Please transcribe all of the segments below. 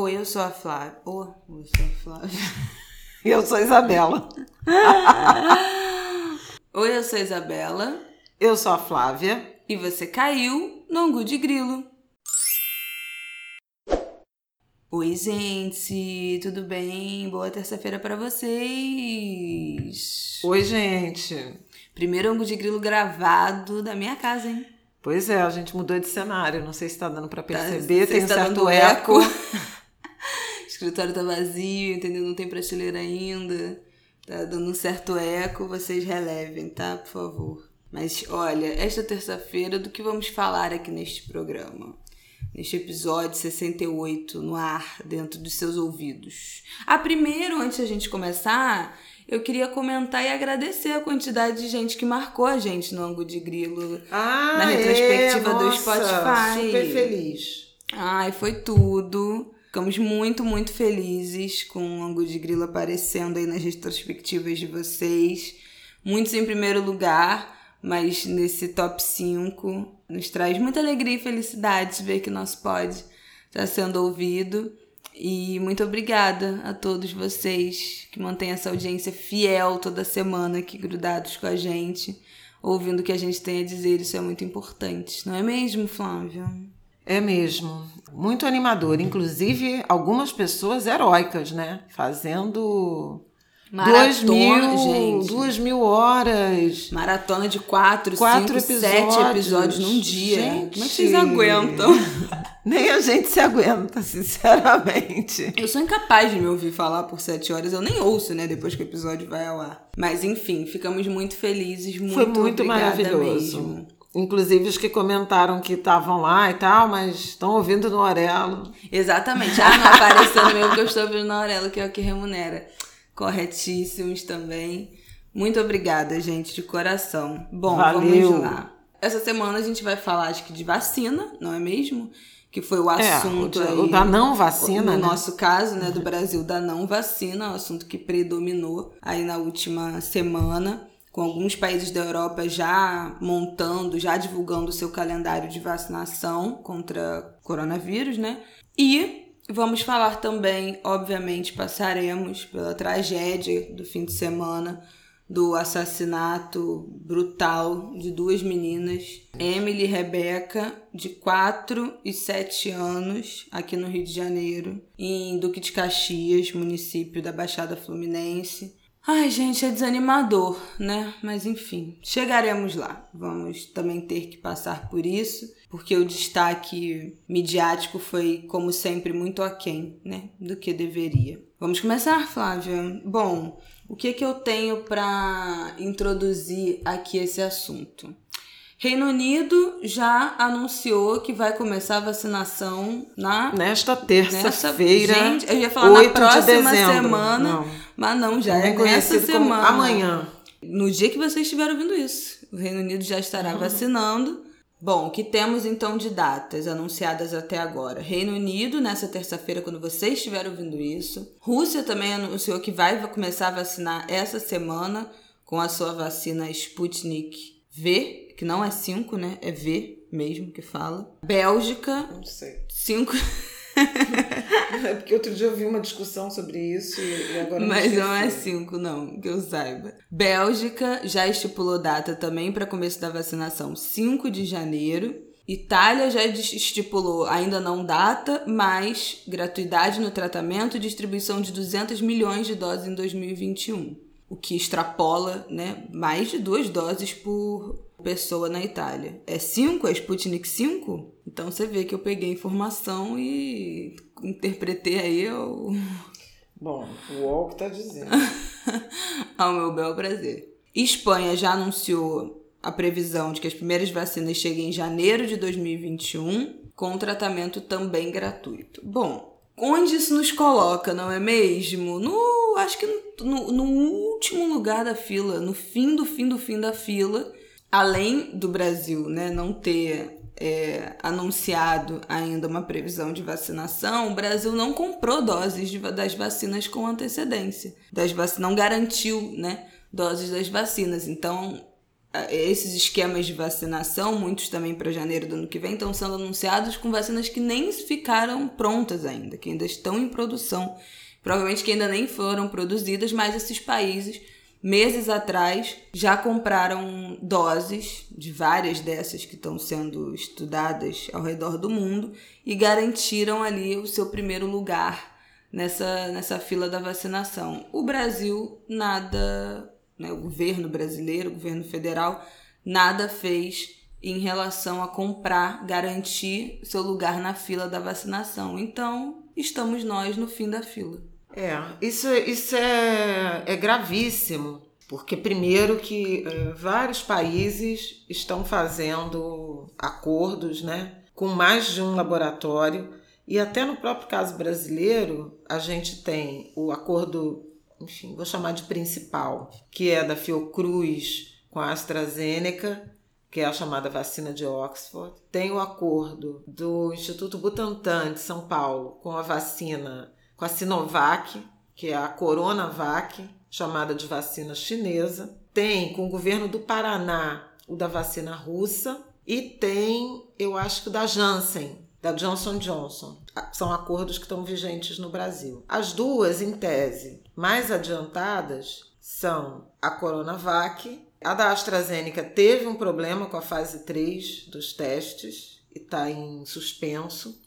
Oi, eu sou a Flávia. Oh, eu sou a Flávia. eu sou a Isabela. Oi, eu sou a Isabela. Eu sou a Flávia. E você caiu no angu de grilo. Oi, gente, tudo bem? Boa terça-feira para vocês. Oi, gente. Primeiro angu de grilo gravado da minha casa, hein? Pois é, a gente mudou de cenário. Não sei se tá dando para tá, perceber, tá, tem um tá certo eco. eco. o escritório tá vazio, entendeu? Não tem prateleira ainda. Tá dando um certo eco, vocês relevem, tá? Por favor. Mas olha, esta terça-feira, do que vamos falar aqui neste programa? Neste episódio 68 no ar, dentro dos seus ouvidos. Ah, primeiro, antes da gente começar, eu queria comentar e agradecer a quantidade de gente que marcou a gente no ângulo de grilo ah, na retrospectiva é? do Nossa, Spotify. Super feliz. Ai, foi tudo. Ficamos muito, muito felizes com o ângulo de grilo aparecendo aí nas retrospectivas de vocês. Muitos em primeiro lugar mas nesse top 5 nos traz muita alegria e felicidade ver que nosso pod está sendo ouvido. E muito obrigada a todos vocês que mantêm essa audiência fiel toda semana aqui grudados com a gente, ouvindo o que a gente tem a dizer. Isso é muito importante, não é mesmo, Flávio? É mesmo. Muito animador. Inclusive, algumas pessoas heróicas, né? Fazendo Maratona, duas mil, gente. Duas mil horas. Maratona de quatro, quatro cinco, episódios. sete episódios num dia. Gente. Como é que vocês aguentam? Nem a gente se aguenta, sinceramente. Eu sou incapaz de me ouvir falar por sete horas. Eu nem ouço, né? Depois que o episódio vai ao ar. Mas enfim, ficamos muito felizes. Muito Foi muito maravilhoso. Mesmo. Inclusive os que comentaram que estavam lá e tal, mas estão ouvindo no Orelo. Exatamente. Ah, não apareceu no meu porque eu estou ouvindo no Orelo, que é o que remunera corretíssimos também. Muito obrigada, gente, de coração. Bom, Valeu. vamos lá. Essa semana a gente vai falar, acho que, de vacina, não é mesmo? Que foi o assunto é, o, aí. o da não vacina. No né? nosso caso, né, do Brasil, da não vacina, o assunto que predominou aí na última semana, com alguns países da Europa já montando, já divulgando o seu calendário de vacinação contra coronavírus, né? E Vamos falar também, obviamente, passaremos pela tragédia do fim de semana do assassinato brutal de duas meninas, Emily e Rebeca, de 4 e 7 anos, aqui no Rio de Janeiro, em Duque de Caxias, município da Baixada Fluminense. Ai, gente, é desanimador, né? Mas enfim, chegaremos lá. Vamos também ter que passar por isso, porque o destaque midiático foi, como sempre, muito aquém, né? Do que deveria. Vamos começar, Flávia? Bom, o que, que eu tenho para introduzir aqui esse assunto? Reino Unido já anunciou que vai começar a vacinação na nesta terça-feira. Gente, eu ia falar na próxima de semana, não. mas não, já é é nessa semana. amanhã. No dia que vocês estiverem ouvindo isso, o Reino Unido já estará uhum. vacinando. Bom, o que temos então de datas anunciadas até agora? Reino Unido, nessa terça-feira, quando vocês estiverem ouvindo isso. Rússia também anunciou que vai começar a vacinar essa semana com a sua vacina Sputnik V, que não é 5, né? É V mesmo que fala. Bélgica. Não sei. 5. é porque outro dia eu vi uma discussão sobre isso e agora Mas não, não é 5, não, que eu saiba. Bélgica já estipulou data também para começo da vacinação 5 de janeiro. Itália já estipulou, ainda não data, mas gratuidade no tratamento e distribuição de 200 milhões de doses em 2021. O que extrapola né, mais de duas doses por pessoa na Itália. É 5? É Sputnik 5? Então você vê que eu peguei informação e interpretei aí o. Bom, o UOL que tá dizendo. Ao meu bel prazer. Espanha já anunciou a previsão de que as primeiras vacinas cheguem em janeiro de 2021, com tratamento também gratuito. Bom, onde isso nos coloca, não é mesmo? No, acho que no, no último lugar da fila, no fim do fim do fim da fila além do Brasil né, não ter é, anunciado ainda uma previsão de vacinação, o Brasil não comprou doses de, das vacinas com antecedência. Das vac, não garantiu né, doses das vacinas. Então, esses esquemas de vacinação, muitos também para janeiro do ano que vem, estão sendo anunciados com vacinas que nem ficaram prontas ainda, que ainda estão em produção. Provavelmente que ainda nem foram produzidas, mas esses países, meses atrás, já compraram doses de várias dessas que estão sendo estudadas ao redor do mundo e garantiram ali o seu primeiro lugar nessa, nessa fila da vacinação. O Brasil, nada né, o governo brasileiro, o governo federal, nada fez em relação a comprar, garantir seu lugar na fila da vacinação. Então, estamos nós no fim da fila. É, isso, isso é, é gravíssimo, porque primeiro que é, vários países estão fazendo acordos né, com mais de um laboratório, e até no próprio caso brasileiro, a gente tem o acordo enfim, vou chamar de principal, que é da Fiocruz com a AstraZeneca, que é a chamada vacina de Oxford. Tem o acordo do Instituto Butantan de São Paulo com a vacina, com a Sinovac, que é a Coronavac, chamada de vacina chinesa. Tem com o governo do Paraná o da vacina russa. E tem, eu acho que da Janssen, da Johnson Johnson. São acordos que estão vigentes no Brasil. As duas, em tese, mais adiantadas são a Coronavac. A da AstraZeneca teve um problema com a fase 3 dos testes e está em suspenso.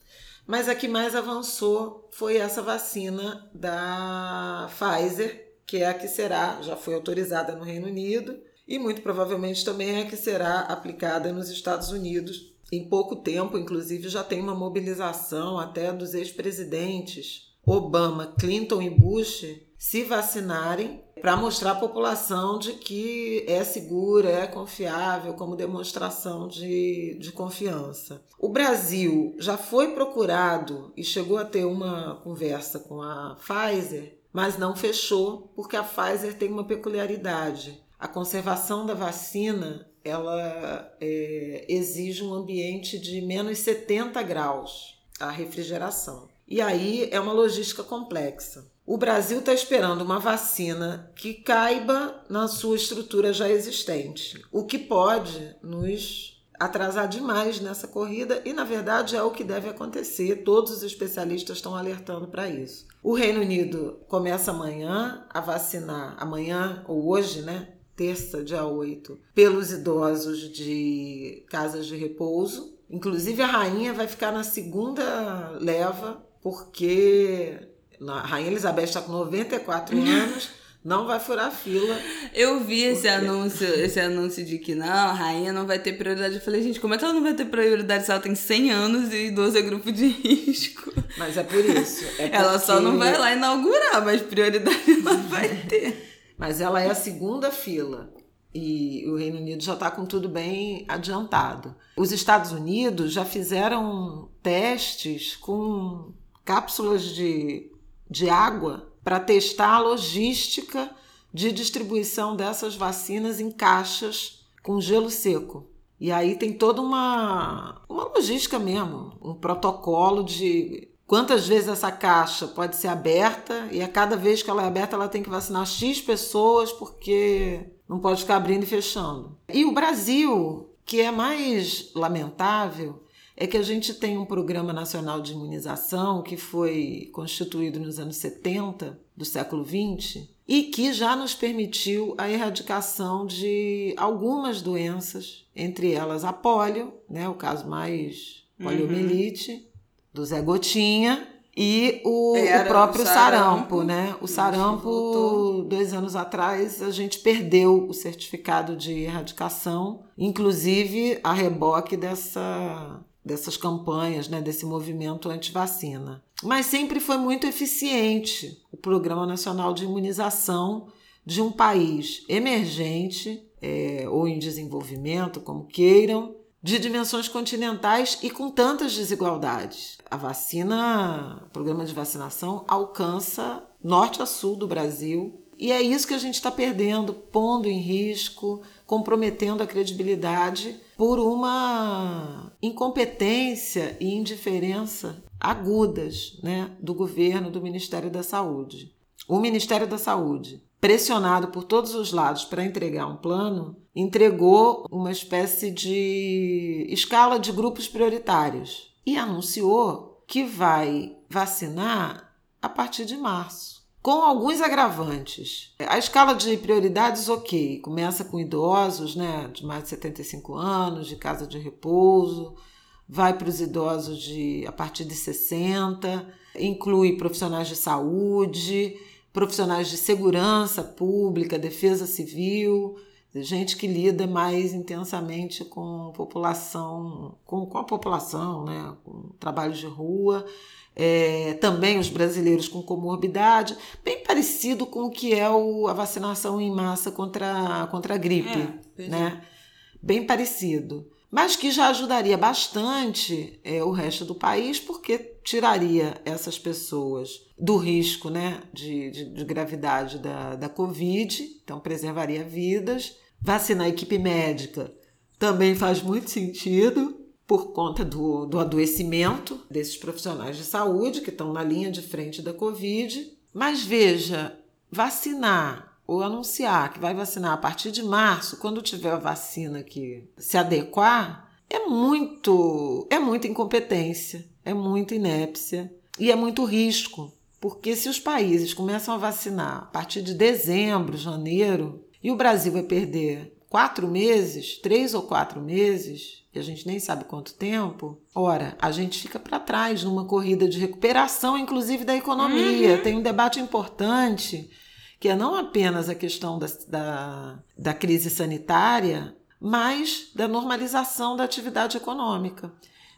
Mas a que mais avançou foi essa vacina da Pfizer, que é a que será, já foi autorizada no Reino Unido e muito provavelmente também é a que será aplicada nos Estados Unidos. Em pouco tempo, inclusive, já tem uma mobilização até dos ex-presidentes Obama, Clinton e Bush se vacinarem para mostrar à população de que é segura, é confiável, como demonstração de, de confiança. O Brasil já foi procurado e chegou a ter uma conversa com a Pfizer, mas não fechou, porque a Pfizer tem uma peculiaridade. A conservação da vacina ela é, exige um ambiente de menos 70 graus, a refrigeração. E aí é uma logística complexa. O Brasil está esperando uma vacina que caiba na sua estrutura já existente, o que pode nos atrasar demais nessa corrida e, na verdade, é o que deve acontecer. Todos os especialistas estão alertando para isso. O Reino Unido começa amanhã a vacinar, amanhã ou hoje, né? Terça, dia 8, pelos idosos de casas de repouso. Inclusive, a rainha vai ficar na segunda leva, porque a Rainha Elizabeth está com 94 anos, não vai furar fila. Eu vi esse anúncio, esse anúncio de que não, a rainha não vai ter prioridade. Eu falei, gente, como é que ela não vai ter prioridade se ela tem 100 anos e 12 é grupo de risco? Mas é por isso. É porque... Ela só não vai lá inaugurar, mas prioridade ela vai ter. Mas ela é a segunda fila e o Reino Unido já está com tudo bem adiantado. Os Estados Unidos já fizeram testes com cápsulas de de água para testar a logística de distribuição dessas vacinas em caixas com gelo seco. E aí tem toda uma, uma logística mesmo, um protocolo de quantas vezes essa caixa pode ser aberta e a cada vez que ela é aberta ela tem que vacinar X pessoas porque não pode ficar abrindo e fechando. E o Brasil, que é mais lamentável, é que a gente tem um Programa Nacional de Imunização que foi constituído nos anos 70 do século 20 e que já nos permitiu a erradicação de algumas doenças, entre elas a polio, né, o caso mais uhum. poliomielite, uhum. do Zé Gotinha, e o, o próprio sarampo, sarampo, né? O sarampo, dois anos atrás, a gente perdeu o certificado de erradicação, inclusive a reboque dessa dessas campanhas, né, desse movimento anti-vacina. Mas sempre foi muito eficiente o Programa Nacional de Imunização de um país emergente é, ou em desenvolvimento, como queiram, de dimensões continentais e com tantas desigualdades. A vacina, o programa de vacinação alcança norte a sul do Brasil e é isso que a gente está perdendo, pondo em risco, comprometendo a credibilidade por uma incompetência e indiferença agudas né, do governo, do Ministério da Saúde. O Ministério da Saúde, pressionado por todos os lados para entregar um plano, entregou uma espécie de escala de grupos prioritários e anunciou que vai vacinar a partir de março. Com alguns agravantes. A escala de prioridades, ok, começa com idosos, né, de mais de 75 anos, de casa de repouso, vai para os idosos de a partir de 60, inclui profissionais de saúde, profissionais de segurança pública, defesa civil, gente que lida mais intensamente com população, com, com a população, né, com trabalhos de rua, é, também os brasileiros com comorbidade, bem parecido com o que é o, a vacinação em massa contra, contra a gripe, é, né? Bem parecido mas que já ajudaria bastante é, o resto do país, porque tiraria essas pessoas do risco né, de, de, de gravidade da, da Covid, então preservaria vidas. Vacinar a equipe médica também faz muito sentido por conta do, do adoecimento desses profissionais de saúde que estão na linha de frente da Covid. Mas veja, vacinar ou anunciar que vai vacinar a partir de março, quando tiver a vacina que se adequar, é muito, é muita incompetência, é muita inépcia e é muito risco. Porque se os países começam a vacinar a partir de dezembro, janeiro, e o Brasil vai perder quatro meses, três ou quatro meses, e a gente nem sabe quanto tempo, ora, a gente fica para trás numa corrida de recuperação, inclusive da economia. Uhum. Tem um debate importante que é não apenas a questão da, da, da crise sanitária, mas da normalização da atividade econômica.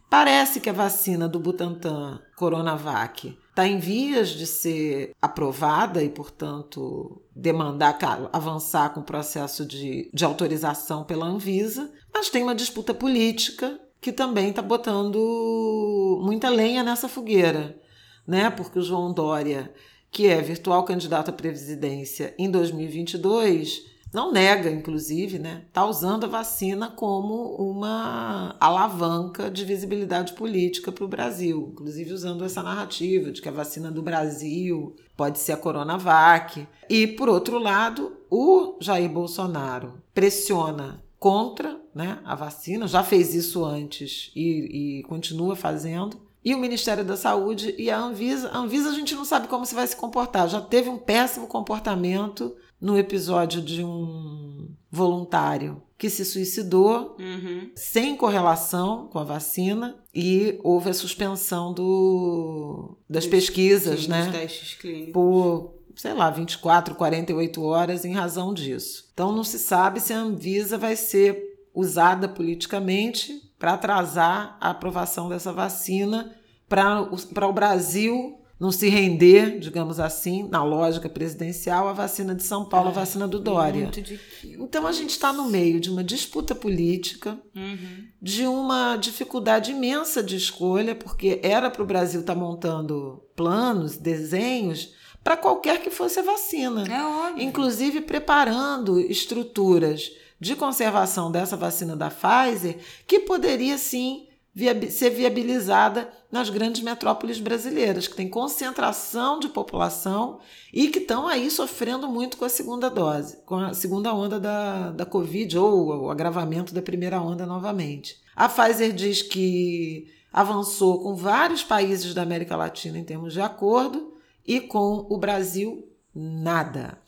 Parece que a vacina do Butantan Coronavac está em vias de ser aprovada e, portanto, demandar avançar com o processo de, de autorização pela Anvisa, mas tem uma disputa política que também está botando muita lenha nessa fogueira, né? Porque o João Dória que é virtual candidato à presidência em 2022, não nega, inclusive, né? Está usando a vacina como uma alavanca de visibilidade política para o Brasil, inclusive usando essa narrativa de que a vacina do Brasil pode ser a Coronavac. E, por outro lado, o Jair Bolsonaro pressiona contra né, a vacina, já fez isso antes e, e continua fazendo e o Ministério da Saúde e a Anvisa. A Anvisa a gente não sabe como se vai se comportar. Já teve um péssimo comportamento no episódio de um voluntário que se suicidou uhum. sem correlação com a vacina e houve a suspensão do, das pesquisas, sim, né? testes clínicos. Por, sei lá, 24, 48 horas em razão disso. Então não se sabe se a Anvisa vai ser usada politicamente para atrasar a aprovação dessa vacina para o Brasil não se render, digamos assim, na lógica presidencial, a vacina de São Paulo, é, a vacina do Dória. Então a gente está no meio de uma disputa política, uhum. de uma dificuldade imensa de escolha, porque era para o Brasil estar tá montando planos, desenhos para qualquer que fosse a vacina. É óbvio. Inclusive preparando estruturas de conservação dessa vacina da Pfizer, que poderia sim ser viabilizada nas grandes metrópoles brasileiras, que tem concentração de população e que estão aí sofrendo muito com a segunda dose, com a segunda onda da, da Covid ou o agravamento da primeira onda novamente. A Pfizer diz que avançou com vários países da América Latina em termos de acordo e com o Brasil, nada.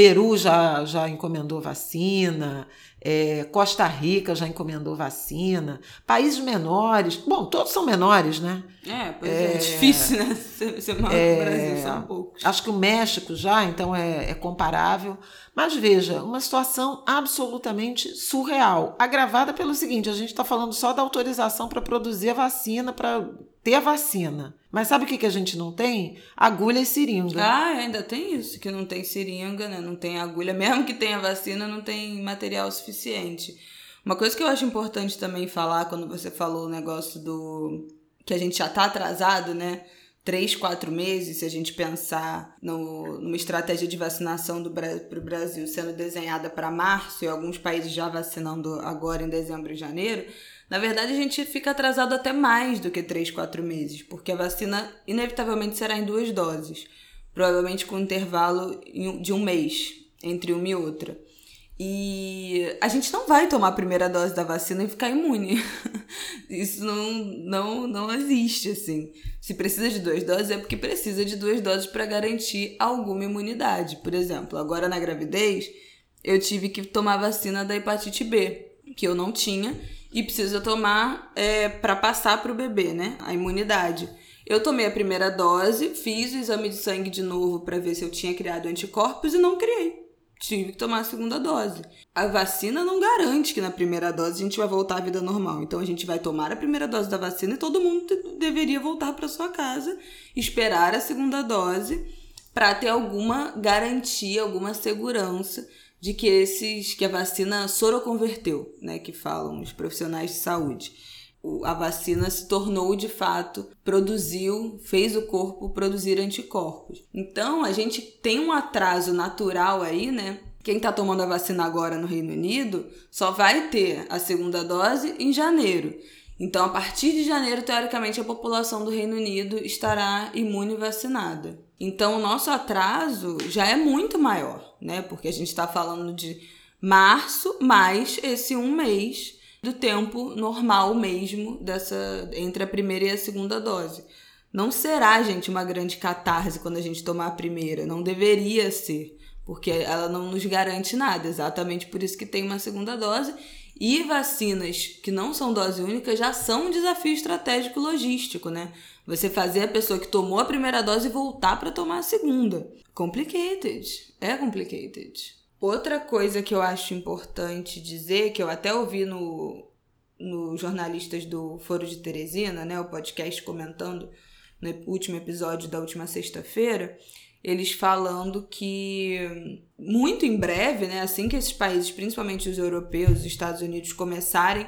Peru já, já encomendou vacina, é, Costa Rica já encomendou vacina, países menores, bom, todos são menores, né? É, pois é, é difícil, né? Ser maior é, que o Brasil, são poucos. Acho que o México já, então, é, é comparável. Mas veja, uma situação absolutamente surreal, agravada pelo seguinte: a gente está falando só da autorização para produzir a vacina, para ter a vacina. Mas sabe o que, que a gente não tem? Agulha e seringa. Ah, ainda tem isso, que não tem seringa, né? Não tem agulha. Mesmo que tenha vacina, não tem material suficiente. Uma coisa que eu acho importante também falar quando você falou o negócio do. que a gente já tá atrasado, né? Três, quatro meses, se a gente pensar no, numa estratégia de vacinação para o Brasil sendo desenhada para março e alguns países já vacinando agora em dezembro e janeiro, na verdade, a gente fica atrasado até mais do que 3, 4 meses, porque a vacina inevitavelmente será em duas doses, provavelmente com um intervalo de um mês entre uma e outra. E a gente não vai tomar a primeira dose da vacina e ficar imune. Isso não, não, não existe, assim. Se precisa de duas doses, é porque precisa de duas doses para garantir alguma imunidade. Por exemplo, agora na gravidez, eu tive que tomar vacina da hepatite B, que eu não tinha, e precisa tomar é, para passar para o bebê, né? A imunidade. Eu tomei a primeira dose, fiz o exame de sangue de novo para ver se eu tinha criado anticorpos e não criei tive que tomar a segunda dose. A vacina não garante que na primeira dose a gente vai voltar à vida normal. Então a gente vai tomar a primeira dose da vacina e todo mundo deveria voltar para sua casa, esperar a segunda dose para ter alguma garantia, alguma segurança de que esses que a vacina soroconverteu, né, que falam os profissionais de saúde. A vacina se tornou de fato, produziu, fez o corpo produzir anticorpos. Então a gente tem um atraso natural aí, né? Quem está tomando a vacina agora no Reino Unido só vai ter a segunda dose em janeiro. Então, a partir de janeiro, teoricamente, a população do Reino Unido estará imune vacinada. Então, o nosso atraso já é muito maior, né? Porque a gente está falando de março mais esse um mês do tempo normal mesmo dessa entre a primeira e a segunda dose. Não será, gente, uma grande catarse quando a gente tomar a primeira, não deveria ser, porque ela não nos garante nada, exatamente por isso que tem uma segunda dose. E vacinas que não são dose única já são um desafio estratégico logístico, né? Você fazer a pessoa que tomou a primeira dose voltar para tomar a segunda. Complicated. É complicated. Outra coisa que eu acho importante dizer, que eu até ouvi no, no Jornalistas do Foro de Teresina, né, o podcast comentando no último episódio da última sexta-feira, eles falando que muito em breve, né, assim que esses países, principalmente os europeus, os Estados Unidos, começarem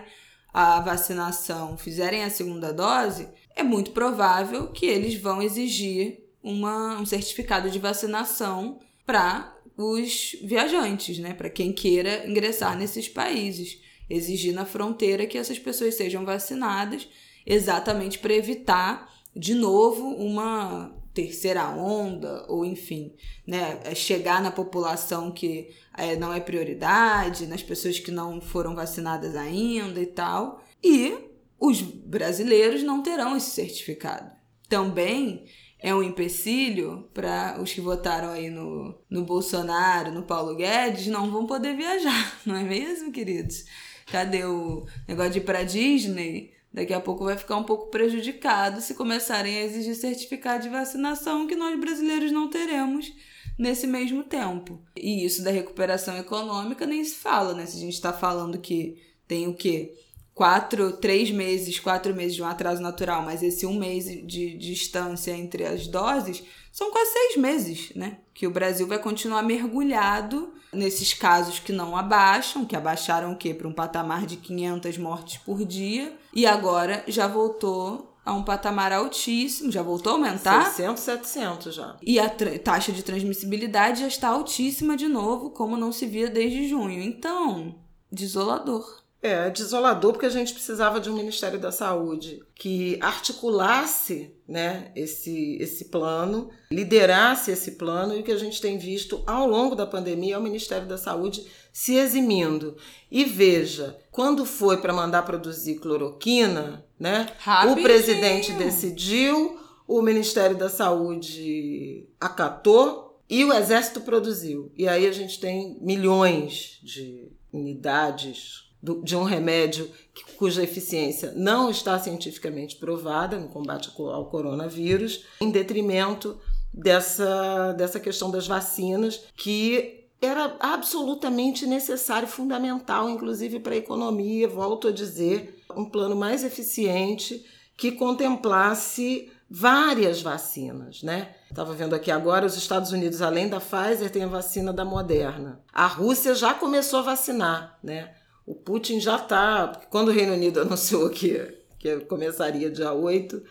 a vacinação, fizerem a segunda dose, é muito provável que eles vão exigir uma, um certificado de vacinação para os viajantes, né? Para quem queira ingressar nesses países. Exigir na fronteira que essas pessoas sejam vacinadas, exatamente para evitar, de novo, uma terceira onda, ou enfim, né? É chegar na população que é, não é prioridade, nas pessoas que não foram vacinadas ainda e tal. E os brasileiros não terão esse certificado. Também é um empecilho para os que votaram aí no, no Bolsonaro, no Paulo Guedes, não vão poder viajar, não é mesmo, queridos? Cadê o negócio de ir para Disney? Daqui a pouco vai ficar um pouco prejudicado se começarem a exigir certificado de vacinação que nós brasileiros não teremos nesse mesmo tempo. E isso da recuperação econômica nem se fala, né? Se a gente está falando que tem o quê? quatro, três meses, quatro meses de um atraso natural, mas esse um mês de distância entre as doses, são quase seis meses, né? Que o Brasil vai continuar mergulhado nesses casos que não abaixam, que abaixaram o quê? Para um patamar de 500 mortes por dia, e agora já voltou a um patamar altíssimo, já voltou a aumentar. 600, 700 já. E a taxa de transmissibilidade já está altíssima de novo, como não se via desde junho. Então, desolador. É, desolador porque a gente precisava de um Ministério da Saúde que articulasse né, esse, esse plano, liderasse esse plano, e o que a gente tem visto ao longo da pandemia é o Ministério da Saúde se eximindo. E veja, quando foi para mandar produzir cloroquina, né, o presidente decidiu, o Ministério da Saúde acatou e o Exército produziu. E aí a gente tem milhões de unidades de um remédio cuja eficiência não está cientificamente provada no combate ao coronavírus, em detrimento dessa, dessa questão das vacinas, que era absolutamente necessário, fundamental, inclusive para a economia, volto a dizer, um plano mais eficiente que contemplasse várias vacinas, né? Estava vendo aqui agora, os Estados Unidos, além da Pfizer, tem a vacina da Moderna. A Rússia já começou a vacinar, né? O Putin já está. Quando o Reino Unido anunciou que, que começaria dia 8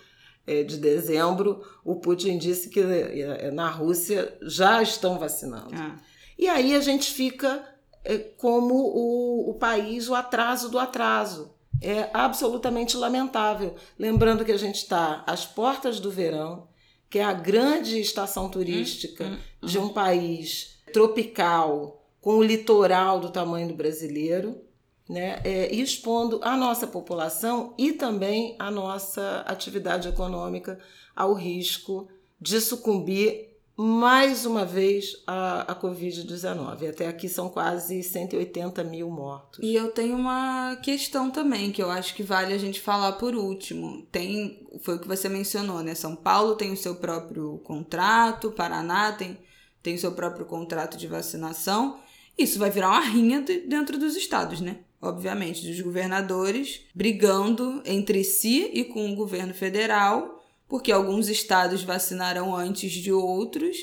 é, de dezembro, o Putin disse que é, na Rússia já estão vacinando. Ah. E aí a gente fica é, como o, o país, o atraso do atraso. É absolutamente lamentável. Lembrando que a gente está às portas do verão, que é a grande estação turística hum, hum. de um país tropical com o litoral do tamanho do brasileiro, né, é, expondo a nossa população e também a nossa atividade econômica ao risco de sucumbir mais uma vez a Covid-19. Até aqui são quase 180 mil mortos. E eu tenho uma questão também que eu acho que vale a gente falar por último. Tem, foi o que você mencionou, né? São Paulo tem o seu próprio contrato, Paraná tem, tem o seu próprio contrato de vacinação. Isso vai virar uma rinha de, dentro dos estados, né? Obviamente, dos governadores brigando entre si e com o governo federal porque alguns estados vacinarão antes de outros.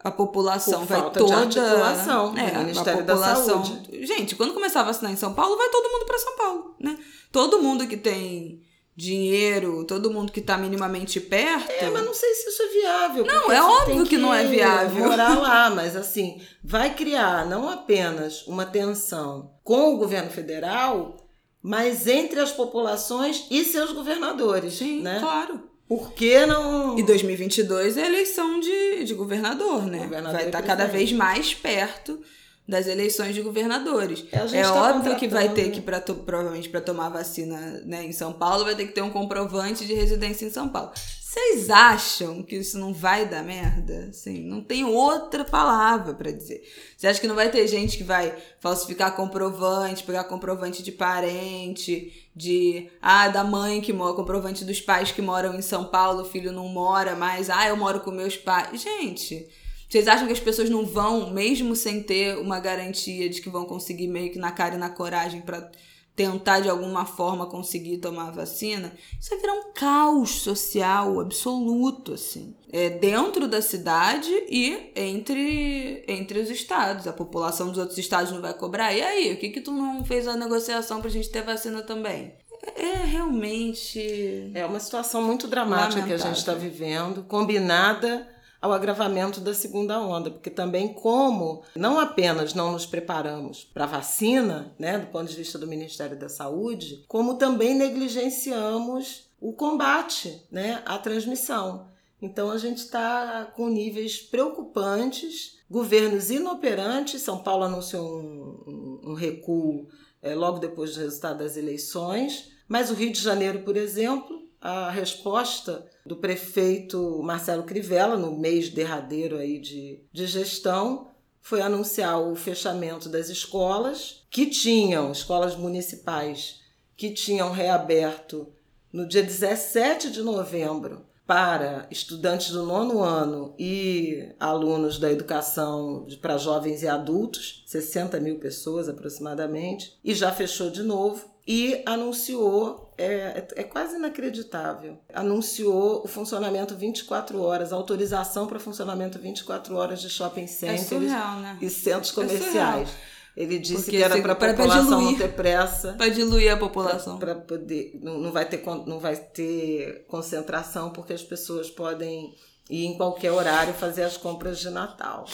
A população vai toda. de articulação é, a população. da Saúde. Gente, quando começar a vacinar em São Paulo, vai todo mundo para São Paulo, né? Todo mundo que tem dinheiro, todo mundo que tá minimamente perto. É, mas não sei se isso é viável. Não, é você óbvio tem que não é viável. Morar lá, mas assim, vai criar não apenas uma tensão com o governo federal, mas entre as populações e seus governadores. Sim, né? claro. Por que não. E 2022 é eleição de, de governador, né? Governador vai estar cada presidente. vez mais perto das eleições de governadores. É, É tá óbvio que vai ter que, pra provavelmente, para tomar vacina né, em São Paulo, vai ter que ter um comprovante de residência em São Paulo. Vocês acham que isso não vai dar merda? Assim, não tem outra palavra pra dizer. Você acha que não vai ter gente que vai falsificar comprovante, pegar comprovante de parente, de ah, da mãe que mora, comprovante dos pais que moram em São Paulo, o filho não mora mais, ah, eu moro com meus pais. Gente, vocês acham que as pessoas não vão, mesmo sem ter uma garantia de que vão conseguir meio que na cara e na coragem pra tentar de alguma forma conseguir tomar a vacina? Isso vai virar um caos social absoluto, assim. É dentro da cidade e entre, entre os estados. A população dos outros estados não vai cobrar. E aí, o que que tu não fez a negociação pra gente ter vacina também? É realmente... É uma situação muito dramática que a gente está vivendo, combinada ao agravamento da segunda onda, porque também como não apenas não nos preparamos para a vacina, né, do ponto de vista do Ministério da Saúde, como também negligenciamos o combate, né, à transmissão. Então a gente está com níveis preocupantes, governos inoperantes. São Paulo anunciou um, um- recuo eh, logo depois do resultado das eleições, mas o Rio de Janeiro, por exemplo, a resposta do prefeito Marcelo Crivella, no mês derradeiro aí de, de gestão, foi anunciar o fechamento das escolas, que tinham, escolas municipais, que tinham reaberto no dia 17 de novembro para estudantes do nono ano e alunos da educação para jovens e adultos, 60 mil pessoas aproximadamente, e já fechou de novo e anunciou, é, é- é quase inacreditável, anunciou o funcionamento 24 horas, autorização para funcionamento 24 horas de shopping É centers surreal, né? e centros surreal. comerciais. Ele disse Porque que era para a população não diluir. ter pressa Pra diluir a população. para poder não, não vai ter não vai ter concentração porque as pessoas podem ir em qualquer horário fazer as compras de Natal.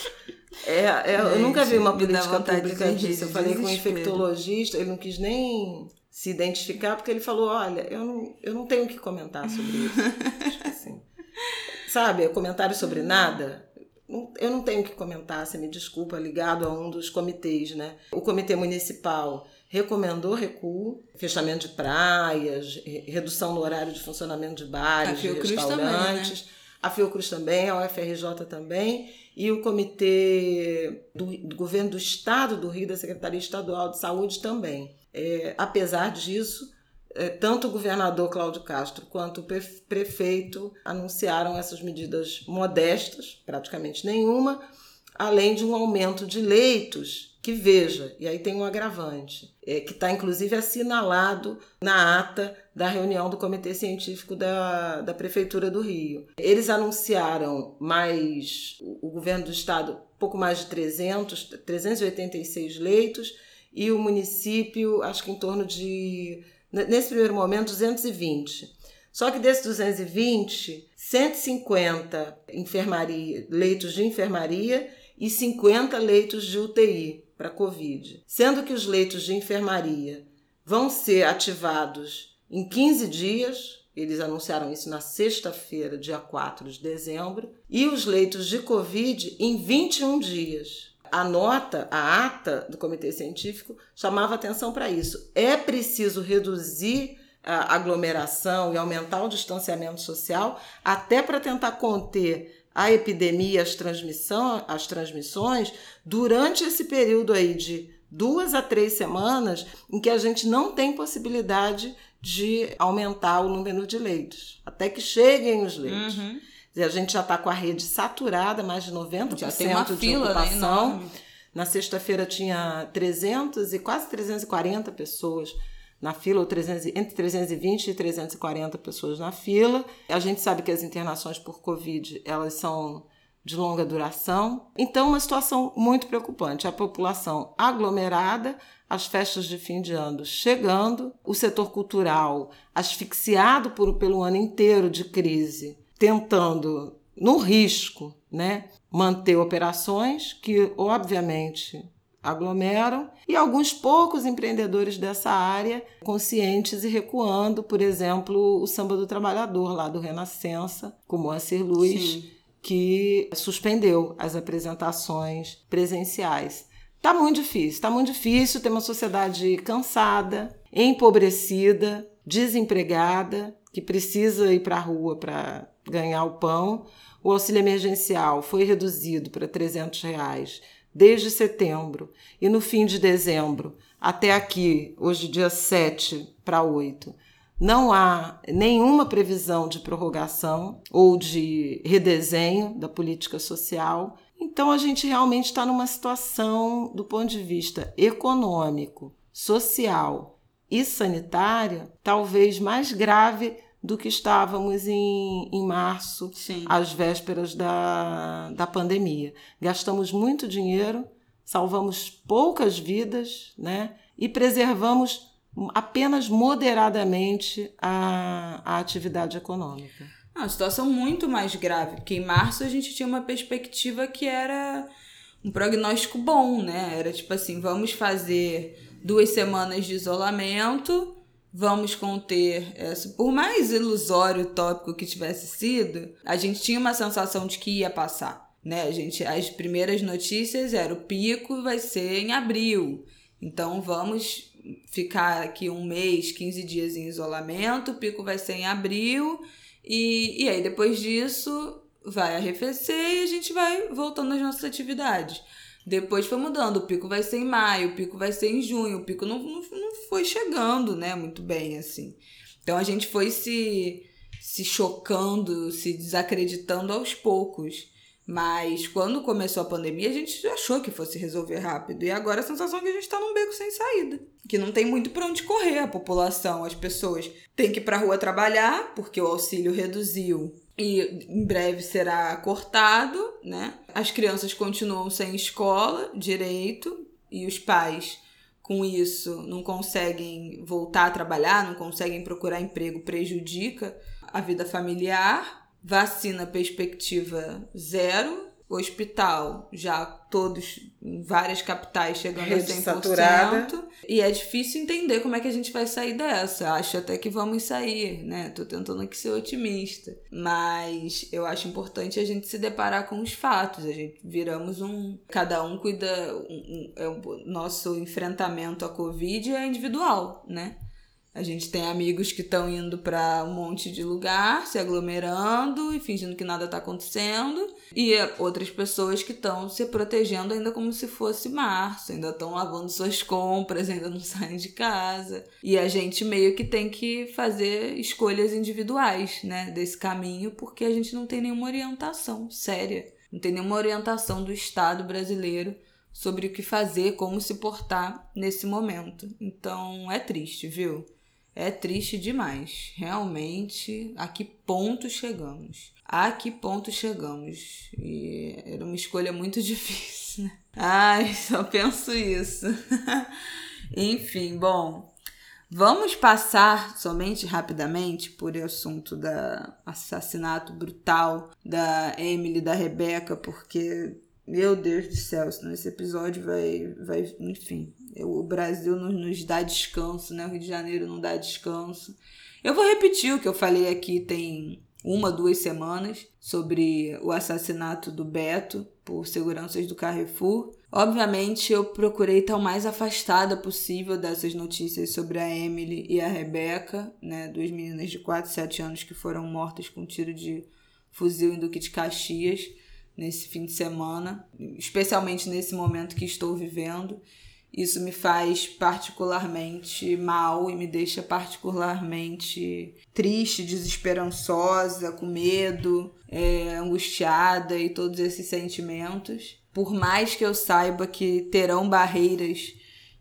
É, é, eu Gente, nunca vi uma política pública disso. Eu falei com um desespero. infectologista, ele não quis nem se identificar porque ele falou, olha, eu não, eu não tenho o que comentar sobre isso. Tipo assim, sabe, comentário sobre nada. Eu não tenho o que comentar, você me desculpa, ligado a um dos comitês, né? O comitê municipal recomendou recuo, fechamento de praias, re- redução no horário de funcionamento de bares, de Fiocruz também, né? restaurantes. A Fiocruz também, a UFRJ também, e o comitê do, do governo do estado do Rio, da Secretaria Estadual de Saúde também. É, apesar disso, é, tanto o governador Cláudio Castro quanto o pre- prefeito anunciaram essas medidas modestas, praticamente nenhuma, além de um aumento de leitos que veja, e aí tem um agravante, é, que está inclusive assinalado na ata da reunião do Comitê Científico da, da Prefeitura do Rio. Eles anunciaram mais, o, o governo do estado, pouco mais de 300, 386 leitos, e o município, acho que em torno de, nesse primeiro momento, 220. Só que desses 220, 150 enfermaria, leitos de enfermaria e 50 leitos de UTI para Covid. Sendo que os leitos de enfermaria vão ser ativados em 15 dias, eles anunciaram isso na sexta-feira, dia 4 de dezembro, e os leitos de Covid em 21 dias. A nota, a ata do comitê científico chamava atenção para isso. É preciso reduzir a aglomeração e aumentar o distanciamento social, até para tentar conter a epidemia, as, transmissão, as transmissões, durante esse período aí de duas a três semanas em que a gente não tem possibilidade de aumentar o número de leitos, até que cheguem os leitos. Uhum. A gente já está com a rede saturada, mais de 90% já tem uma de fila, ocupação. Né, Na sexta-feira tinha 300 e quase 340 pessoas na fila, ou 300, entre 320 e 340 pessoas na fila. A gente sabe que as internações por Covid, elas são de longa duração. Então, uma situação muito preocupante. A população aglomerada, as festas de fim de ano chegando, o setor cultural asfixiado por, pelo ano inteiro de crise, tentando, no risco, né, manter operações que, obviamente, aglomeram e alguns poucos empreendedores dessa área conscientes e recuando, por exemplo, o Samba do Trabalhador lá do Renascença, com Moacir Luz, Sim. que suspendeu as apresentações presenciais. Tá muito difícil, tá muito difícil ter uma sociedade cansada, empobrecida, desempregada, que precisa ir para a rua para ganhar o pão. O auxílio emergencial foi reduzido para 300 reais desde setembro e no fim de dezembro até aqui, hoje dia 7 para 8, não há nenhuma previsão de prorrogação ou de redesenho da política social. Então a gente realmente está numa situação, do ponto de vista econômico, social e sanitário, talvez mais grave do que estávamos em, em março, Sim. às vésperas da, da pandemia. Gastamos muito dinheiro, salvamos poucas vidas né? e preservamos apenas moderadamente a, a atividade econômica. É uma situação muito mais grave, porque em março a gente tinha uma perspectiva que era um prognóstico bom, né? Era tipo assim, vamos fazer duas semanas de isolamento vamos conter essa. Por mais ilusório tópico que tivesse sido, a gente tinha uma sensação de que ia passar. Né? A gente, as primeiras notícias eram o pico vai ser em abril. Então vamos ficar aqui um mês, 15 dias em isolamento, o pico vai ser em abril, e, e aí depois disso vai arrefecer e a gente vai voltando às nossas atividades. Depois foi mudando, o pico vai ser em maio, o pico vai ser em junho, o pico não, não, não foi chegando, né, muito bem, assim. Então a gente foi se, se chocando, se desacreditando aos poucos. Mas quando começou a pandemia, a gente achou que fosse resolver rápido. E agora a sensação é que a gente está num beco sem saída. Que não tem muito para onde correr a população. As pessoas têm que ir para rua trabalhar, porque o auxílio reduziu e em breve será cortado, né? As crianças continuam sem escola direito e os pais com isso não conseguem voltar a trabalhar, não conseguem procurar emprego, prejudica a vida familiar. Vacina perspectiva zero, hospital já todos em várias capitais chegando Rede a 100%. Saturada. E é difícil entender como é que a gente vai sair dessa. Acho até que vamos sair, né? Tô tentando aqui ser otimista. Mas eu acho importante a gente se deparar com os fatos. A gente viramos um. Cada um cuida. Um, um, é o nosso enfrentamento à Covid é individual, né? A gente tem amigos que estão indo para um monte de lugar, se aglomerando e fingindo que nada está acontecendo, e outras pessoas que estão se protegendo ainda como se fosse março, ainda estão lavando suas compras, ainda não saem de casa. E a gente meio que tem que fazer escolhas individuais, né, desse caminho, porque a gente não tem nenhuma orientação séria, não tem nenhuma orientação do Estado brasileiro sobre o que fazer, como se portar nesse momento. Então é triste, viu? É triste demais. Realmente, a que ponto chegamos? A que ponto chegamos? E era uma escolha muito difícil, né? Ai, só penso isso. Enfim, bom, vamos passar somente rapidamente por assunto da assassinato brutal da Emily da Rebeca, porque meu Deus do céu, senão esse episódio vai, vai enfim, o Brasil não nos dá descanso, né? O Rio de Janeiro não dá descanso. Eu vou repetir o que eu falei aqui tem uma, duas semanas sobre o assassinato do Beto por seguranças do Carrefour. Obviamente, eu procurei estar o mais afastada possível dessas notícias sobre a Emily e a Rebeca, né, duas meninas de 4 e 7 anos que foram mortas com tiro de fuzil em Duque de Caxias nesse fim de semana, especialmente nesse momento que estou vivendo. Isso me faz particularmente mal e me deixa particularmente triste, desesperançosa, com medo, é, angustiada e todos esses sentimentos. Por mais que eu saiba que terão barreiras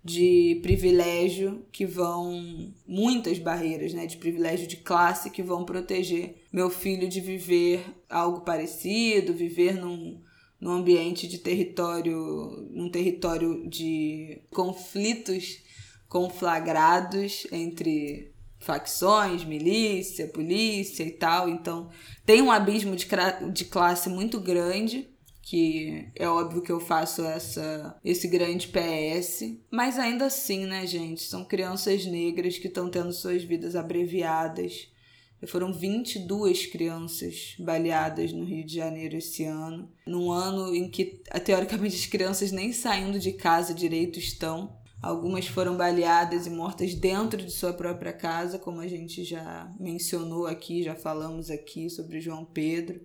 de privilégio que vão muitas barreiras, né, de privilégio de classe que vão proteger meu filho de viver algo parecido, viver num num ambiente de território, num território de conflitos conflagrados entre facções, milícia, polícia e tal. Então, tem um abismo de, de classe muito grande, que é óbvio que eu faço essa esse grande PS, mas ainda assim, né, gente, são crianças negras que estão tendo suas vidas abreviadas foram 22 crianças baleadas no Rio de Janeiro esse ano, num ano em que, teoricamente, as crianças nem saindo de casa direito estão. Algumas foram baleadas e mortas dentro de sua própria casa, como a gente já mencionou aqui, já falamos aqui sobre João Pedro,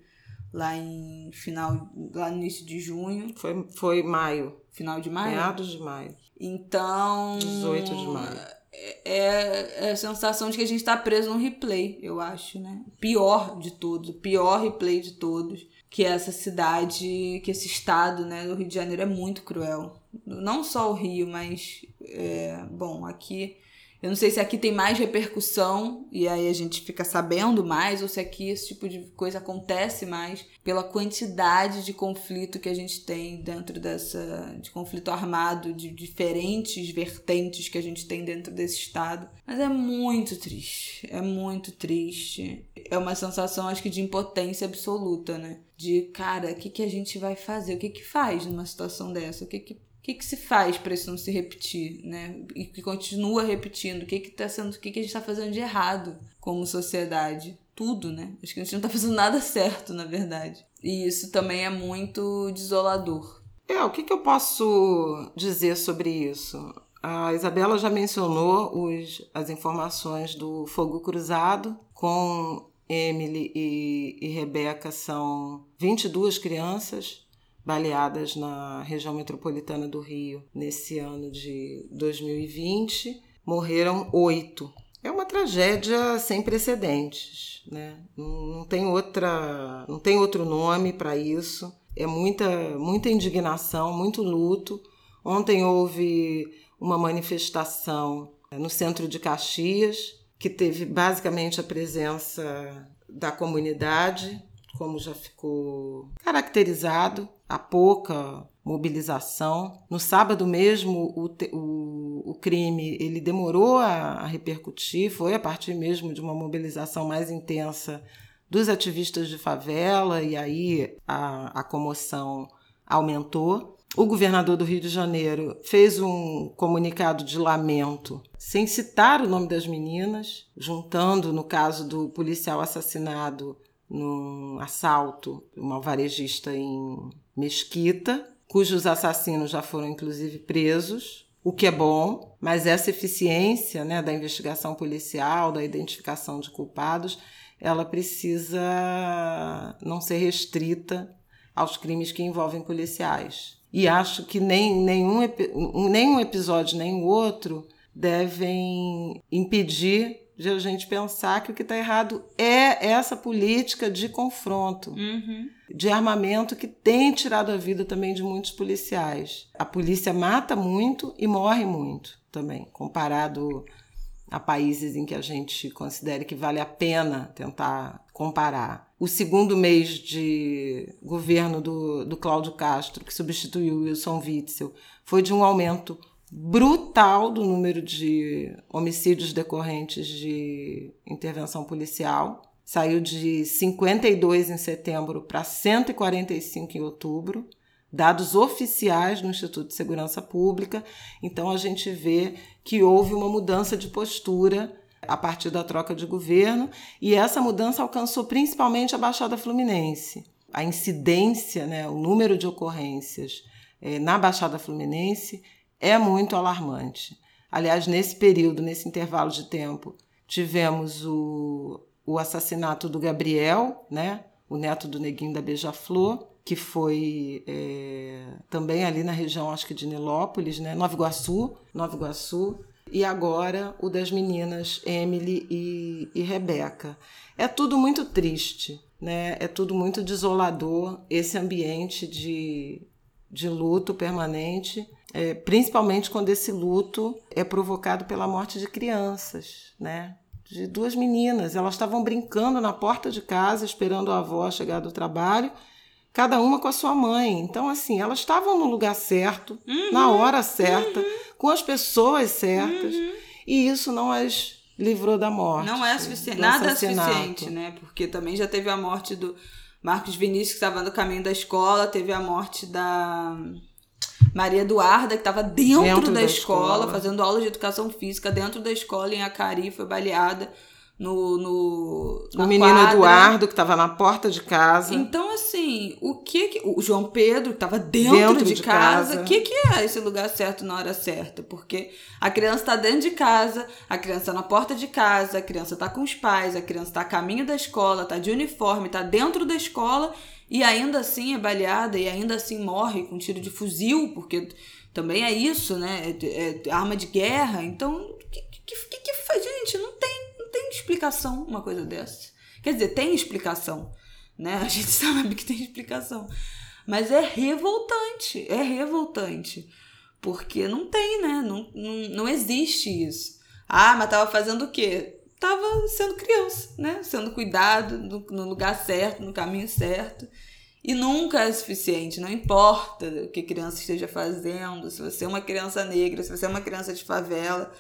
lá em final, lá no início de junho. Foi, foi maio. Final de maio? Meados de maio. Então. 18 de maio é, é a sensação de que a gente está preso num replay, eu acho, né? Pior de todos, o pior replay de todos, que é essa cidade, que esse estado, né? O Rio de Janeiro é muito cruel. Não só o Rio, mas, é, bom, aqui eu não sei se aqui tem mais repercussão e aí a gente fica sabendo mais, ou se aqui esse tipo de coisa acontece mais pela quantidade de conflito que a gente tem dentro dessa. de conflito armado, de diferentes vertentes que a gente tem dentro desse estado. Mas é muito triste. É muito triste. É uma sensação, acho que, de impotência absoluta, né? De, cara, o que, que a gente vai fazer? O que, que faz numa situação dessa? O que, que o que, que se faz para isso não se repetir, né? E que continua repetindo. O que que tá sendo, o que, que a gente está fazendo de errado como sociedade? Tudo, né? Acho que a gente não está fazendo nada certo, na verdade. E isso também é muito desolador. É, o que, que eu posso dizer sobre isso? A Isabela já mencionou os, as informações do fogo cruzado com Emily e, e Rebeca são 22 crianças baleadas na região metropolitana do Rio nesse ano de 2020. Morreram oito. É uma tragédia sem precedentes, né? Não tem outra, não tem outro nome para isso. É muita, muita indignação, muito luto. Ontem houve uma manifestação no centro de Caxias que teve basicamente a presença da comunidade, como já ficou caracterizado, a pouca mobilização. No sábado mesmo, o, o, o crime ele demorou a, a repercutir, foi a partir mesmo de uma mobilização mais intensa dos ativistas de favela, e aí a, a comoção aumentou. O governador do Rio de Janeiro fez um comunicado de lamento, sem citar o nome das meninas, juntando, no caso do policial assassinado num assalto, uma varejista em Mesquita, cujos assassinos já foram inclusive presos, o que é bom, mas essa eficiência né, da investigação policial, da identificação de culpados, ela precisa não ser restrita aos crimes que envolvem policiais. E acho que nem, nenhum, nenhum episódio nem o outro devem impedir de a gente pensar que o que está errado é essa política de confronto, uhum. de armamento que tem tirado a vida também de muitos policiais. A polícia mata muito e morre muito também, comparado a países em que a gente considere que vale a pena tentar comparar. O segundo mês de governo do, do Cláudio Castro, que substituiu Wilson Witzel, foi de um aumento brutal do número de homicídios decorrentes de intervenção policial. Saiu de 52 em setembro para 145 em outubro, dados oficiais no Instituto de Segurança Pública. Então a gente vê que houve uma mudança de postura a partir da troca de governo, e essa mudança alcançou principalmente a Baixada Fluminense. A incidência, né, o número de ocorrências é, na Baixada Fluminense é muito alarmante. Aliás, nesse período, nesse intervalo de tempo, tivemos o, o assassinato do Gabriel, né, o neto do Neguinho da Beija-Flor, que foi é, também ali na região, acho que de Nilópolis, né, Nova Iguaçu, Nova Iguaçu, e agora o das meninas Emily e, e Rebeca. É tudo muito triste, né? É tudo muito desolador esse ambiente de, de luto permanente, é, principalmente quando esse luto é provocado pela morte de crianças, né? De duas meninas. Elas estavam brincando na porta de casa, esperando a avó chegar do trabalho, cada uma com a sua mãe. Então, assim, elas estavam no lugar certo, uhum, na hora certa, uhum. com as pessoas certas, uhum. e isso não as livrou da morte. Não é suficiente, nada é suficiente, né? Porque também já teve a morte do Marcos Vinícius, que estava no caminho da escola, teve a morte da Maria Eduarda, que estava dentro, dentro, da, da escola, escola, fazendo aula de educação física dentro da escola em Acari, foi baleada no, no o menino quadra. Eduardo que estava na porta de casa. Então assim, o que, que o João Pedro que estava dentro, dentro, de, de casa, o que que é esse lugar certo na hora certa? Porque a criança está dentro de casa, a criança está na porta de casa, a criança está com os pais, a criança está a caminho da escola, está de uniforme, está dentro da escola e ainda assim é baleada e ainda assim morre com tiro de fuzil, porque também é isso, né? É, é arma de guerra. Então, que, que, que, que faz? Gente, não tem tem explicação uma coisa dessa. Quer dizer, tem explicação, né? A gente sabe que tem explicação. Mas é revoltante, é revoltante. Porque não tem, né? Não, não, não existe isso. Ah, mas tava fazendo o quê? Tava sendo criança, né? Sendo cuidado no, no lugar certo, no caminho certo. E nunca é suficiente, não importa o que a criança esteja fazendo, se você é uma criança negra, se você é uma criança de favela,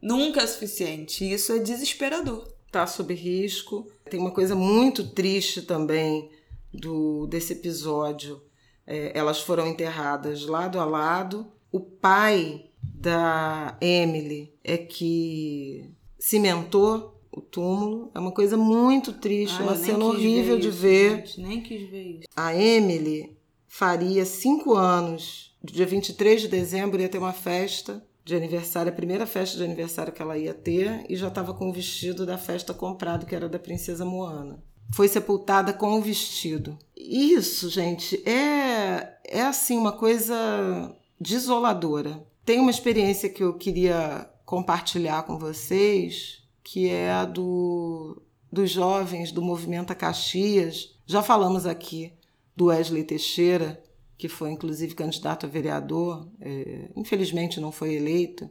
nunca é suficiente. Isso é desesperador. Está sob risco. Tem uma coisa muito triste também do desse episódio. É, elas foram enterradas lado a lado. O pai da Emily é que cimentou o túmulo. É uma coisa muito triste, ah, uma cena horrível de isso, ver. Gente, nem quis ver isso. A Emily faria cinco anos. Dia 23 de dezembro ia ter uma festa de aniversário, a primeira festa de aniversário que ela ia ter, e já estava com o vestido da festa comprado, que era da princesa Moana. Foi sepultada com o vestido. Isso, gente, é, é assim uma coisa desoladora. Tem uma experiência que eu queria compartilhar com vocês, que é a do, dos jovens do movimento Caxias. Já falamos aqui do Wesley Teixeira, que foi inclusive candidato a vereador, é, infelizmente não foi eleito,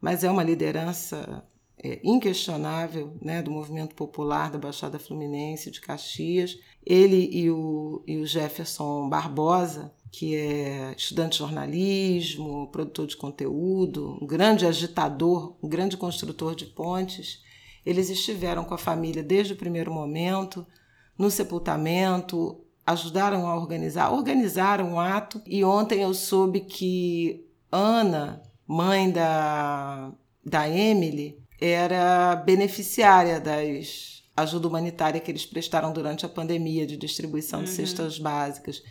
mas é uma liderança é, inquestionável né, do movimento popular da Baixada Fluminense, de Caxias. Ele e o, e o Jefferson Barbosa, que é estudante de jornalismo, produtor de conteúdo, um grande agitador, um grande construtor de pontes, eles estiveram com a família desde o primeiro momento, no sepultamento, ajudaram a organizar, organizaram o ato. E ontem eu soube que Ana, mãe da, da Emily, era beneficiária das ajuda humanitária que eles prestaram durante a pandemia de distribuição de uhum. cestas básicas.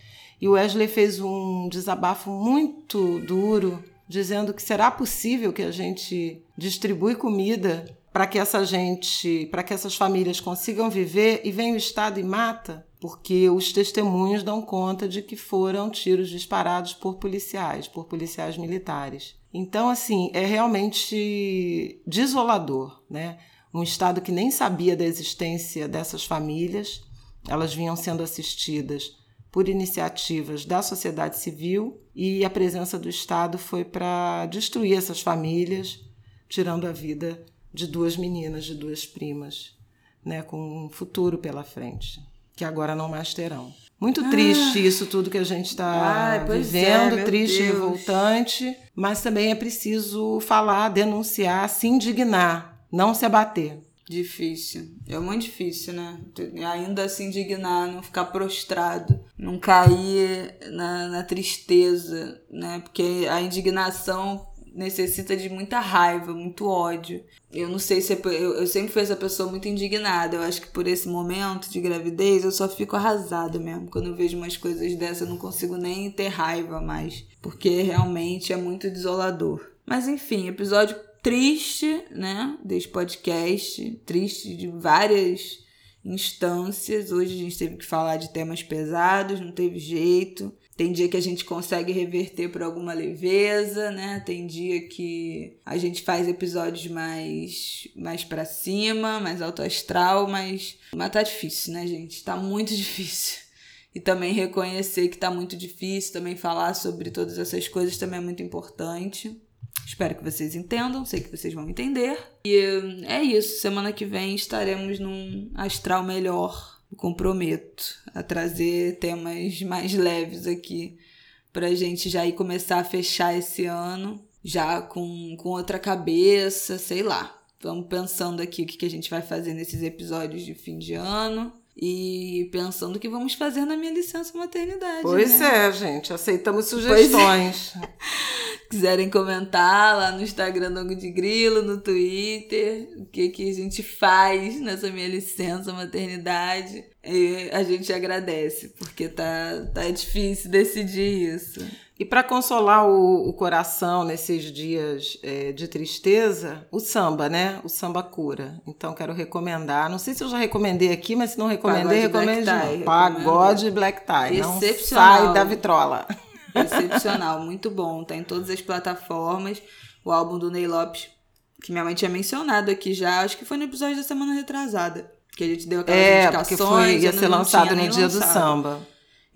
E o Wesley fez um desabafo muito duro, dizendo que será possível que a gente distribui comida para que essa gente, para que essas famílias consigam viver e vem o Estado e mata? porque os testemunhos dão conta de que foram tiros disparados por policiais, por policiais militares. Então, assim, é realmente desolador, né? Um Estado que nem sabia da existência dessas famílias, elas vinham sendo assistidas por iniciativas da sociedade civil e a presença do Estado foi para destruir essas famílias, tirando a vida de duas meninas, de duas primas, né, com um futuro pela frente que agora não mais terão. Muito ah. triste isso tudo que a gente está é, vivendo, é, triste e revoltante, mas também é preciso falar, denunciar, se indignar, não se abater. Difícil. É muito difícil, né? Ainda se indignar, não ficar prostrado, não cair na, na tristeza, né? Porque a indignação necessita de muita raiva, muito ódio. Eu não sei se é, eu, eu sempre fui essa pessoa muito indignada. Eu acho que por esse momento de gravidez eu só fico arrasada mesmo. Quando eu vejo umas coisas dessas, eu não consigo nem ter raiva mais, porque realmente é muito desolador. Mas enfim, episódio triste, né, desse podcast, triste de várias instâncias. Hoje a gente teve que falar de temas pesados, não teve jeito. Tem dia que a gente consegue reverter por alguma leveza, né? Tem dia que a gente faz episódios mais mais para cima, mais alto astral, mas mas tá difícil, né, gente? Tá muito difícil. E também reconhecer que tá muito difícil, também falar sobre todas essas coisas também é muito importante. Espero que vocês entendam, sei que vocês vão entender. E é isso, semana que vem estaremos num astral melhor. comprometo a trazer temas mais leves aqui pra gente já ir começar a fechar esse ano, já com, com outra cabeça, sei lá. Vamos pensando aqui o que, que a gente vai fazer nesses episódios de fim de ano e pensando o que vamos fazer na minha licença maternidade. Pois né? é, gente, aceitamos sugestões. É. Quiserem comentar lá no Instagram do Ango de Grilo, no Twitter, o que, que a gente faz nessa minha licença maternidade. E a gente agradece, porque tá, tá difícil decidir isso. E para consolar o, o, coração nesses dias é, de tristeza, o samba, né? O samba cura. Então quero recomendar. Não sei se eu já recomendei aqui, mas se não recomendei, recomendo de Pagode Black Tie. Excepcional. Não sai da vitrola. Excepcional, muito bom. Tá em todas as plataformas. O álbum do Ney Lopes, que minha mãe tinha mencionado aqui já, acho que foi no episódio da semana retrasada. Que a gente deu aquelas é, indicações. Foi, ia ser lançado no dia lançado. do samba.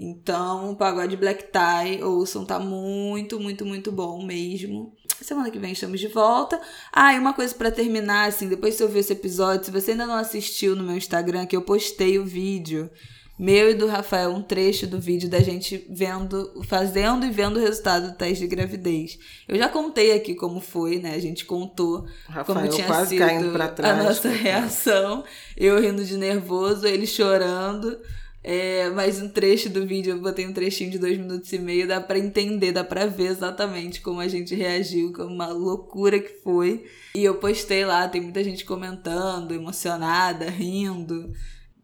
Então, o pagode Black Tie, ouçam, tá muito, muito, muito bom mesmo. Semana que vem estamos de volta. Ah, e uma coisa para terminar, assim, depois que você ouvir esse episódio, se você ainda não assistiu no meu Instagram, que eu postei o vídeo meu e do Rafael, um trecho do vídeo da gente vendo, fazendo e vendo o resultado do teste de gravidez. Eu já contei aqui como foi, né? A gente contou Rafael como tinha quase sido caindo pra trás, a nossa reação. Eu rindo de nervoso, ele chorando. É, mas um trecho do vídeo, eu botei um trechinho de dois minutos e meio, dá pra entender, dá pra ver exatamente como a gente reagiu, como uma loucura que foi. E eu postei lá, tem muita gente comentando, emocionada, rindo.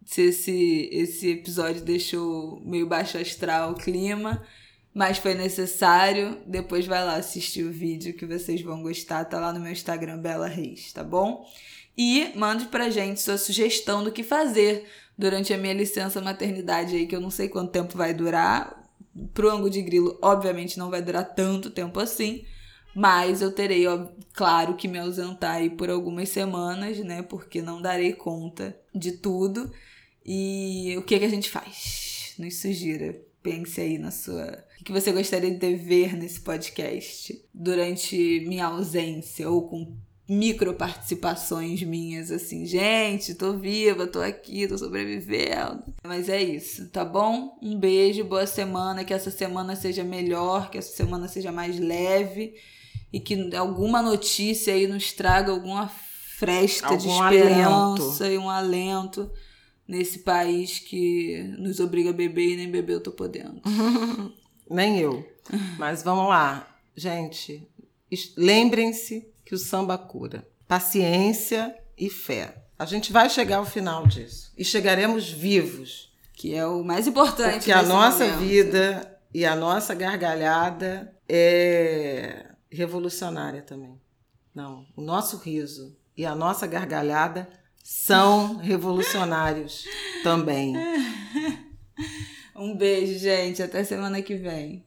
Se esse, esse episódio deixou meio baixo astral o clima, mas foi necessário. Depois vai lá assistir o vídeo que vocês vão gostar, tá lá no meu Instagram, Bela Reis, tá bom? E mande pra gente sua sugestão do que fazer durante a minha licença maternidade aí, que eu não sei quanto tempo vai durar. Pro ângulo de grilo, obviamente, não vai durar tanto tempo assim. Mas eu terei, ó, claro, que me ausentar aí por algumas semanas, né? Porque não darei conta de tudo. E o que, que a gente faz? Nos sugira. Pense aí na sua. O que você gostaria de ver nesse podcast durante minha ausência ou com micro participações minhas, assim, gente, tô viva, tô aqui, tô sobrevivendo. Mas é isso, tá bom? Um beijo, boa semana, que essa semana seja melhor, que essa semana seja mais leve e que alguma notícia aí nos traga alguma fresta Algum de esperança alento. e um alento nesse país que nos obriga a beber e nem beber eu tô podendo. nem eu. Mas vamos lá, gente. Lembrem-se que o samba cura. Paciência e fé. A gente vai chegar ao final disso e chegaremos vivos, que é o mais importante. Porque a nossa momento. vida e a nossa gargalhada é revolucionária também. Não, o nosso riso e a nossa gargalhada são revolucionários também. Um beijo, gente. Até semana que vem.